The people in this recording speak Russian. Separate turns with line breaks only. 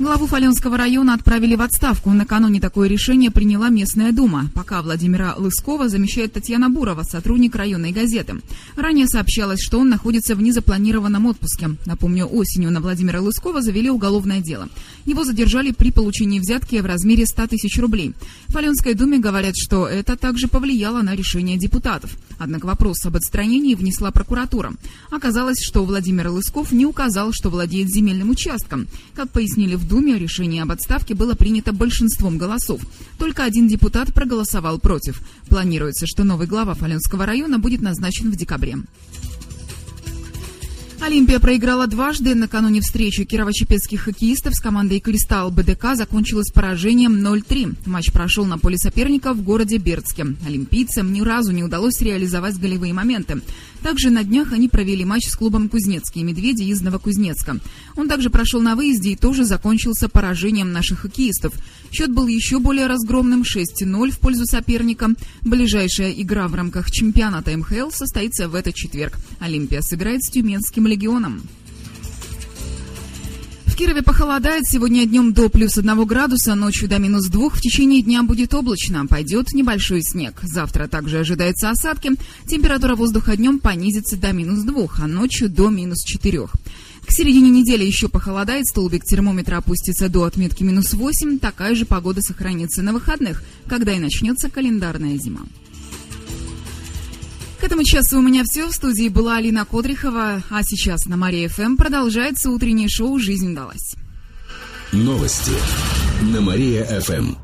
Главу Фаленского района отправили в отставку. Накануне такое решение приняла местная дума. Пока Владимира Лыскова замещает Татьяна Бурова, сотрудник районной газеты. Ранее сообщалось, что он находится в незапланированном отпуске. Напомню, осенью на Владимира Лыскова завели уголовное дело. Его задержали при получении взятки в размере 100 тысяч рублей. В Фаленской думе говорят, что это также повлияло на решение депутатов. Однако вопрос об отстранении внесла прокуратура. Оказалось, что Владимир Лысков не указал, что владеет земельным участком. Как пояснили в в Думе решение об отставке было принято большинством голосов. Только один депутат проголосовал против. Планируется, что новый глава Фаленского района будет назначен в декабре. Олимпия проиграла дважды. Накануне встречи кирово-чепецких хоккеистов с командой «Кристалл» БДК закончилась поражением 0-3. Матч прошел на поле соперника в городе Бердске. Олимпийцам ни разу не удалось реализовать голевые моменты. Также на днях они провели матч с клубом «Кузнецкие медведи» из Новокузнецка. Он также прошел на выезде и тоже закончился поражением наших хоккеистов. Счет был еще более разгромным 6-0 в пользу соперника. Ближайшая игра в рамках чемпионата МХЛ состоится в этот четверг. Олимпия сыграет с Тюменским легионом. В Кирове похолодает. Сегодня днем до плюс 1 градуса, ночью до минус 2. В течение дня будет облачно. Пойдет небольшой снег. Завтра также ожидаются осадки. Температура воздуха днем понизится до минус 2, а ночью до минус 4. К середине недели еще похолодает, столбик термометра опустится до отметки минус 8. Такая же погода сохранится на выходных, когда и начнется календарная зима. К этому часу у меня все. В студии была Алина Кодрихова, а сейчас на Мария ФМ продолжается утреннее шоу «Жизнь далась».
Новости на Мария-ФМ.